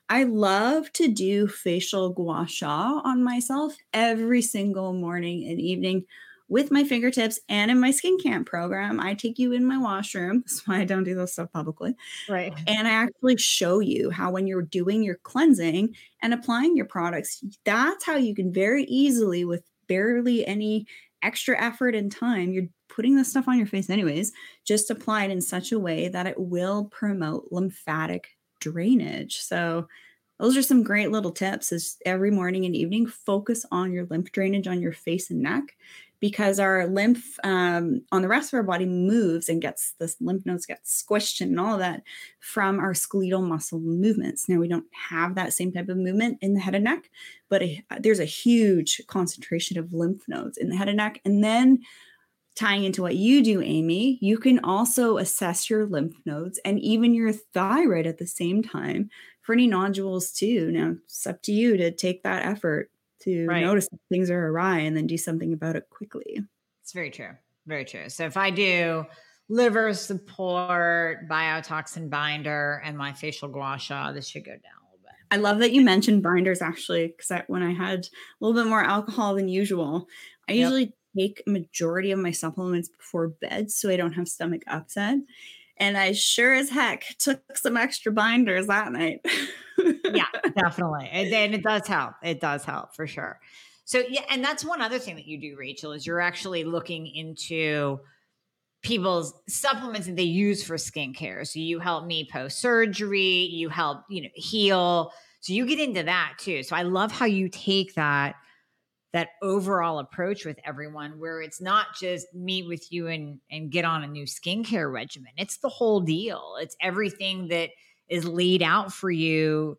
I love to do facial gua sha on myself every single morning and evening with my fingertips and in my skin camp program. I take you in my washroom. That's why I don't do this stuff publicly. Right. And I actually show you how, when you're doing your cleansing and applying your products, that's how you can very easily, with barely any extra effort and time. You're putting this stuff on your face, anyways. Just apply it in such a way that it will promote lymphatic drainage. So, those are some great little tips is every morning and evening focus on your lymph drainage on your face and neck because our lymph um, on the rest of our body moves and gets the lymph nodes get squished and all of that from our skeletal muscle movements. Now we don't have that same type of movement in the head and neck, but a, there's a huge concentration of lymph nodes in the head and neck. And then tying into what you do, Amie, you can also assess your lymph nodes and even your thyroid at the same time for any nodules too. Now it's up to you to take that effort to right. notice things are awry and then do something about it quickly. It's very true. Very true. So if I do liver support, biotoxin binder, and my facial gua sha, this should go down a little bit. I love that you mentioned binders actually, because when I had a little bit more alcohol than usual, I yep. usually take a majority of my supplements before bed so I don't have stomach upset. And I sure as heck took some extra binders that night. yeah, definitely. And, it does help. It does help for sure. So yeah, and that's one other thing that you do, Rachel, is you're actually looking into people's supplements that they use for skincare. So you help me post surgery, you help, you know, heal. So you get into that too. So I love how you take that that overall approach with everyone where it's not just meet with you and and get on a new skincare regimen. It's the whole deal. It's everything that is laid out for you,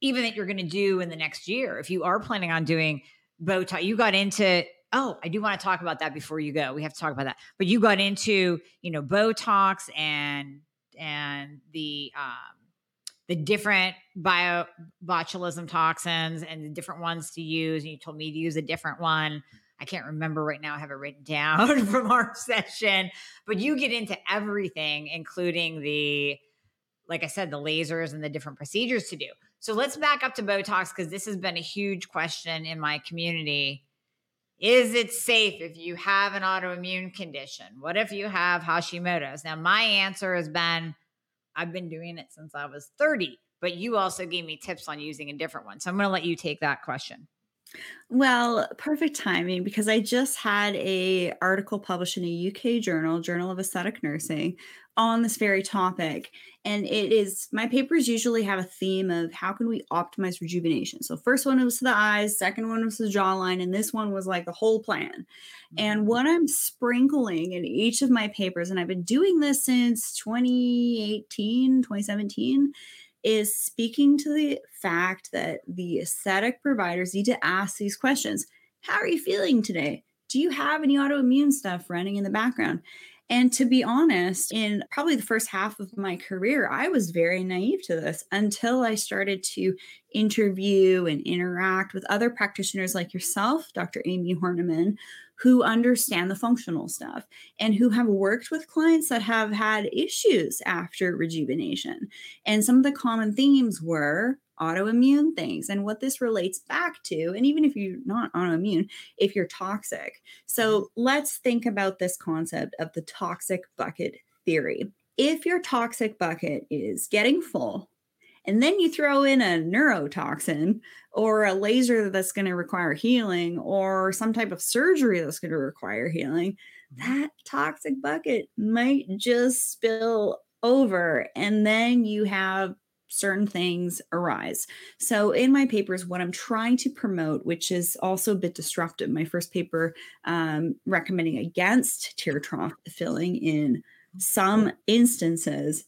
even that you're going to do in the next year. If you are planning on doing Botox, you got into, oh, I do want to talk about that before you go. We have to talk about that. But you got into, you know, Botox and, and the, um, the different bio botulism toxins and the different ones to use. And you told me to use a different one. I can't remember right now. I have it written down from our session, but you get into everything, including the like I said, the lasers and the different procedures to do. So let's back up to Botox because this has been a huge question in my community. Is it safe if you have an autoimmune condition? What if you have Hashimoto's? Now, my answer has been I've been doing it since I was 30, but you also gave me tips on using a different one. So I'm going to let you take that question. Well, perfect timing because I just had a article published in a UK journal, Journal of Aesthetic Nursing, on this very topic. And it is my papers usually have a theme of how can we optimize rejuvenation. So first one was to the eyes, second one was the jawline, and this one was like the whole plan. Mm-hmm. And what I'm sprinkling in each of my papers, and I've been doing this since 2018, 2017 is speaking to the fact that the aesthetic providers need to ask these questions How are you feeling today? Do you have any autoimmune stuff running in the background? And to be honest, in probably the first half of my career, I was very naive to this until I started to interview and interact with other practitioners like yourself, Dr. Amie Hornaman, who understand the functional stuff and who have worked with clients that have had issues after rejuvenation. And some of the common themes were autoimmune things and what this relates back to. And even if you're not autoimmune, if you're toxic. So let's think about this concept of the toxic bucket theory. If your toxic bucket is getting full, and then you throw in a neurotoxin or a laser that's going to require healing or some type of surgery that's going to require healing, mm-hmm. that toxic bucket might just spill over. And then you have certain things arise. So, in my papers, what I'm trying to promote, which is also a bit disruptive, my first paper um, recommending against tear trough filling in some instances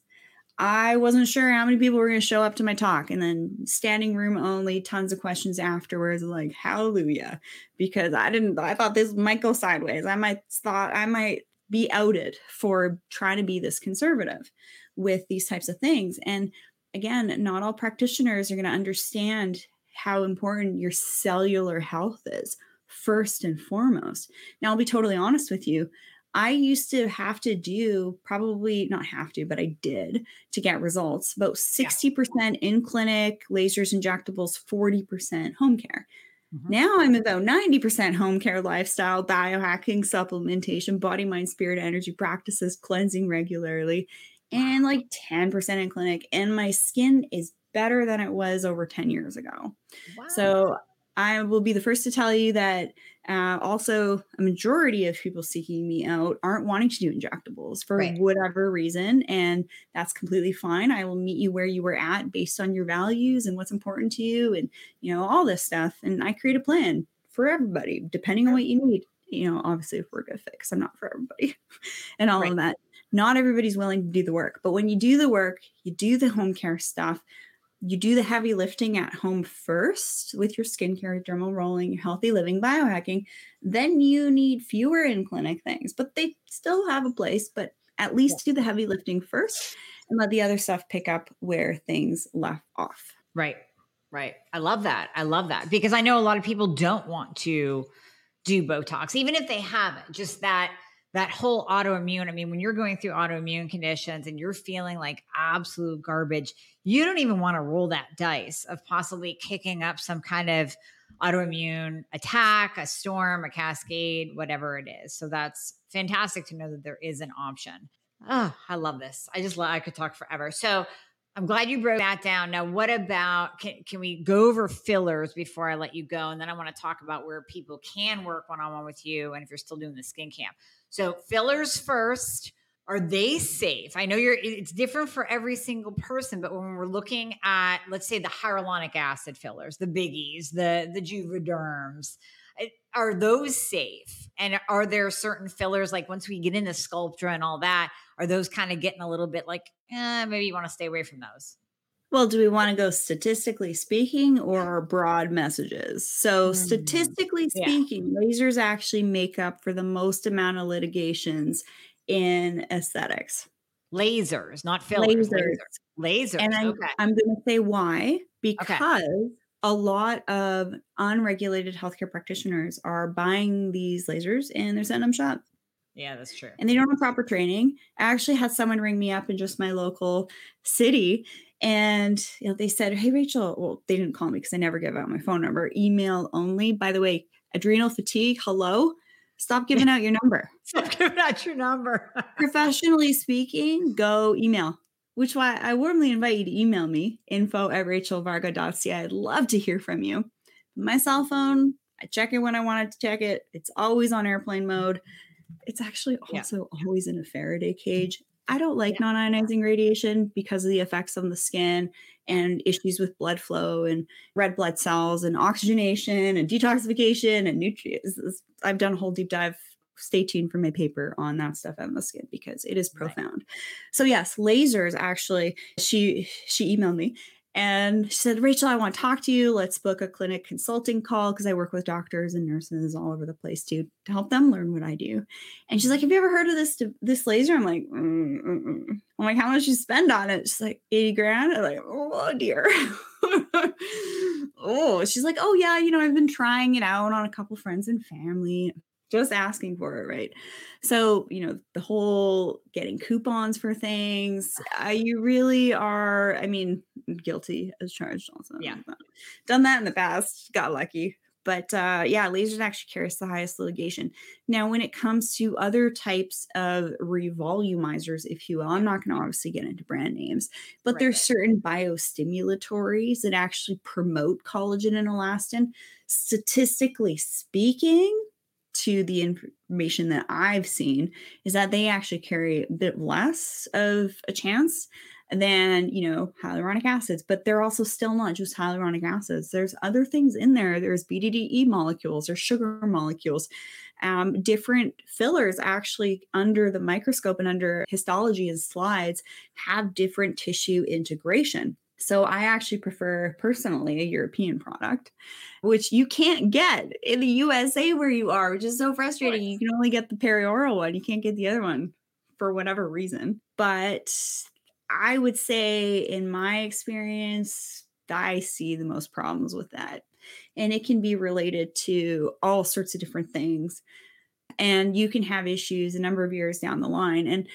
I wasn't sure how many people were going to show up to my talk. And then standing room only, tons of questions afterwards, like, hallelujah. Because I didn't, I thought this might go sideways. I might thought I might be outed for trying to be this conservative with these types of things. And again, not all practitioners are going to understand how important your cellular health is first and foremost. Now, I'll be totally honest with you. I used to have to do probably not have to, but I did to get results about 60% yeah. in clinic, lasers, injectables, 40% home care. Mm-hmm. Now I'm about 90% home care lifestyle, biohacking, supplementation, body, mind, spirit, energy practices, cleansing regularly, and like 10% in clinic. And my skin is better than it was over 10 years ago. Wow. So I will be the first to tell you that uh, also, a majority of people seeking me out aren't wanting to do injectables for right. whatever reason, and that's completely fine. I will meet you where you were at based on your values and what's important to you, and you know all this stuff. And I create a plan for everybody depending on what you need. You know, obviously, if we're good fit, because I'm not for everybody, and all right. of that. Not everybody's willing to do the work, but when you do the work, you do the home care stuff you do the heavy lifting at home first with your skincare, dermal rolling, your healthy living, biohacking, then you need fewer in clinic things, but they still have a place. But at least yeah. do the heavy lifting first and let the other stuff pick up where things left off. Right. Right. I love that. I love that because I know a lot of people don't want to do Botox, even if they haven't, just that that whole autoimmune. I mean, when you're going through autoimmune conditions and you're feeling like absolute garbage, you don't even want to roll that dice of possibly kicking up some kind of autoimmune attack, a storm, a cascade, whatever it is. So that's fantastic to know that there is an option. Oh, I love this. I just love, I could talk forever. So I'm glad you broke that down. Now, what about can, can we go over fillers before I let you go? And then I want to talk about where people can work one on one with you and if you're still doing the skin camp. So, fillers first. Are they safe? I know you're it's different for every single person, but when we're looking at let's say the hyaluronic acid fillers, the biggies, the the Juvédermes, are those safe? And are there certain fillers like once we get into Sculptra and all that, are those kind of getting a little bit like eh, maybe you want to stay away from those? Well, do we want to go statistically speaking or broad messages? So, mm-hmm. statistically speaking, yeah. lasers actually make up for the most amount of litigations in aesthetics. Lasers, not fillers. Lasers. Lasers. And I'm, okay. I'm going to say why. Because okay. a lot of unregulated healthcare practitioners are buying these lasers and they're sending them shop. Yeah, that's true. And they don't have proper training. I actually had someone ring me up in just my local city and you know, they said, Hey, Rachel, well, they didn't call me because I never give out my phone number, email only. By the way, adrenal fatigue, hello. Stop giving out your number. Stop giving out your number. Professionally speaking, go email, which why I warmly invite you to email me, info at rachelvarga.ca. I'd love to hear from you. My cell phone, I check it when I wanted to check it. It's always on airplane mode. It's actually also yeah. always in a Faraday cage. I don't like yeah. non ionizing radiation because of the effects on the skin and issues with blood flow and red blood cells and oxygenation and detoxification and nutrients. I've done a whole deep dive. Stay tuned for my paper on that stuff on the skin because it is profound. Right. So yes, lasers actually. She she emailed me and she said, Rachel, I want to talk to you. Let's book a clinic consulting call because I work with doctors and nurses all over the place too to help them learn what I do. And she's like, Have you ever heard of this this laser? I'm like, mm, mm, mm. I'm like, how much you spend on it? She's like, 80 grand. I'm like, oh dear. oh, she's like, oh yeah, you know, I've been trying it out on a couple friends and family just asking for it, right? So, you know, the whole getting coupons for things, uh, you really are, I mean, guilty as charged also. Yeah. Done that in the past, got lucky. but uh, yeah, lasers actually carries the highest litigation. Now, when it comes to other types of revolumizers, if you will, I'm not going to obviously get into brand names, but right. there's certain biostimulatories that actually promote collagen and elastin. Statistically speaking, to the information that I've seen is that they actually carry a bit less of a chance than you know hyaluronic acids but they're also still not just hyaluronic acids. There's other things in there. There's bdde molecules or sugar molecules um, different fillers actually under the microscope and under histology and slides have different tissue integration so I actually prefer personally a European product, which you can't get in the USA where you are, which is so frustrating. You can only get the perioral one. You can't get the other one for whatever reason. But I would say, in my experience, I see the most problems with that. And it can be related to all sorts of different things. And you can have issues a number of years down the line. And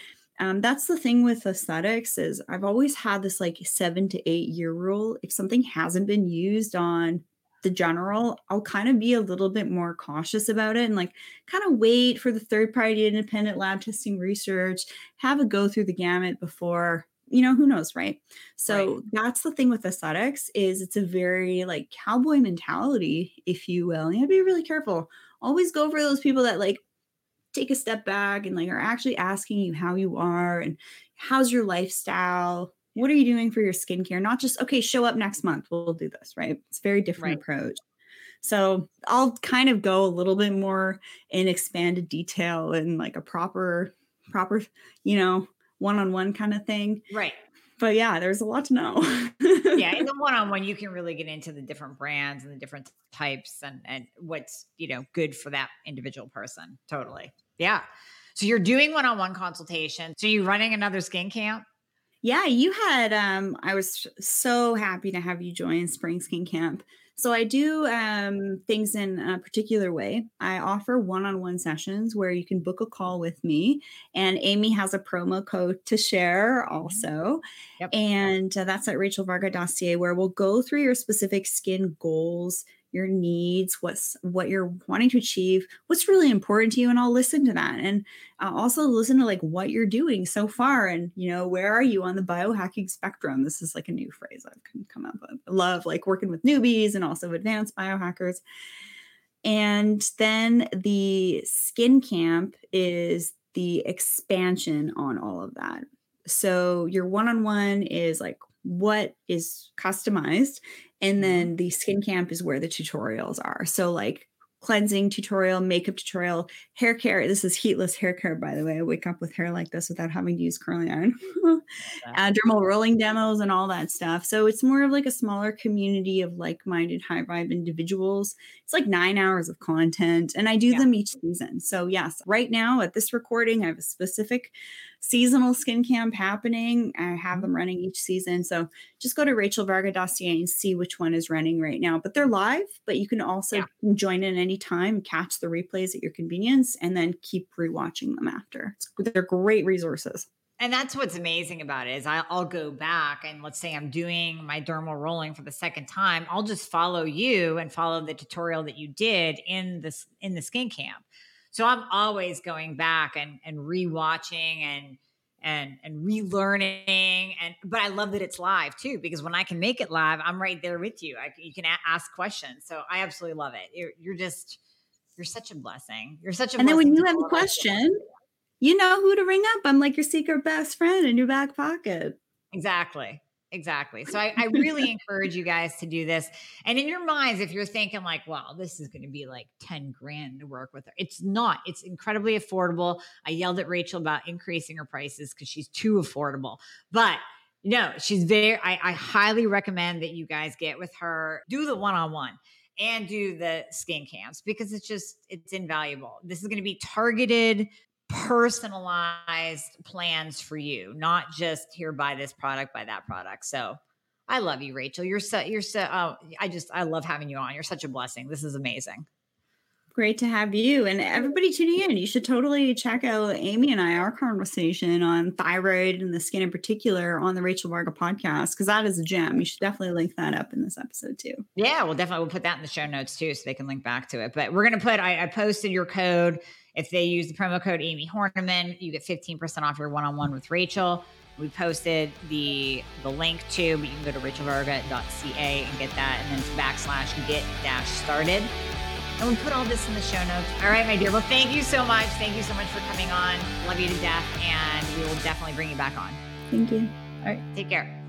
um, that's the thing with aesthetics is I've always had this like seven to eight year rule. If something hasn't been used on the general, I'll kind of be a little bit more cautious about it and like kind of wait for the third party independent lab testing research, have a go through the gamut before you know who knows right so right. that's the thing with aesthetics is it's a very like cowboy mentality if you will you have to be really careful always go for those people that like take a step back and like are actually asking you how you are and how's your lifestyle what are you doing for your skincare not just okay show up next month we'll do this right it's very different right. approach so i'll kind of go a little bit more in expanded detail and like a proper proper you know one-on-one kind of thing. Right. But yeah, there's a lot to know. yeah, in the one-on-one, you can really get into the different brands and the different types and and what's you know good for that individual person. Totally. Yeah. So you're doing one-on-one consultation. So you're running another skin camp? Yeah, you had um I was so happy to have you join Spring Skin Camp. So I do um, things in a particular way. I offer one-on-one sessions where you can book a call with me, and Amie has a promo code to share mm-hmm. also. Yep. And uh, that's at rachelvarga.ca, where we'll go through your specific skin goals, your needs, what's what you're wanting to achieve, what's really important to you, and I'll listen to that. And also listen to like what you're doing so far, and you know where are you on the biohacking spectrum? This is like a new phrase I've come up with. I love like working with newbies and also advanced biohackers. And then the skin camp is the expansion on all of that. So your one on one is like what is customized and mm-hmm. then the skin camp is where the tutorials are so like cleansing tutorial, makeup tutorial, hair care. This is heatless hair care, by the way. I wake up with hair like this without having to use curling iron. uh, dermal rolling demos and all that stuff. So it's more of like a smaller community of like-minded, high vibe individuals. It's like nine hours of content, and I do yeah. them each season. So yes, right now at this recording, I have a specific seasonal skin camp happening. I have them mm-hmm. running each season. So just go to rachelvarga.ca and see which one is running right now. But they're live, but you can also yeah. join in any time, catch the replays at your convenience, and then keep rewatching them after. It's, they're great resources. And that's what's amazing about it is I'll go back and let's say I'm doing my dermal rolling for the second time. I'll just follow you and follow the tutorial that you did in this in the skin camp. So I'm always going back and and rewatching and and and relearning and but I love that it's live too because when I can make it live, I'm right there with you. I, you can a- ask questions. So I absolutely love it. You're, you're just you're such a blessing. You're such a and then when you have a question, you know who to ring up. I'm like your secret best friend in your back pocket. Exactly. Exactly. So I, I really encourage you guys to do this. And in your minds, if you're thinking like, wow, this is going to be like 10 grand to work with her, it's not. It's incredibly affordable. I yelled at Rachel about increasing her prices because she's too affordable. But no, she's very, I, I highly recommend that you guys get with her, do the one on one and do the skin camps because it's just, it's invaluable. This is going to be targeted personalized plans for you, not just here buy this product, buy that product. So I love you, Rachel. You're so you're so oh, I just I love having you on. You're such a blessing. This is amazing. Great to have you and everybody tuning in. You should totally check out Amie and I, our conversation on thyroid and the skin in particular on the Rachel Varga podcast, because that is a gem. You should definitely link that up in this episode too. Yeah, we'll definitely we'll put that in the show notes too, so they can link back to it. But we're gonna put I, I posted your code. If they use the promo code Amie Hornaman, you get 15% off your one-on-one with Rachel. We posted the the link too, but you can go to rachelvarga.ca and get that, and then backslash get dash started and we put all this in the show notes. All right, my dear. Well, thank you so much. Thank you so much for coming on. Love you to death. And we will definitely bring you back on. Thank you. All right. Take care.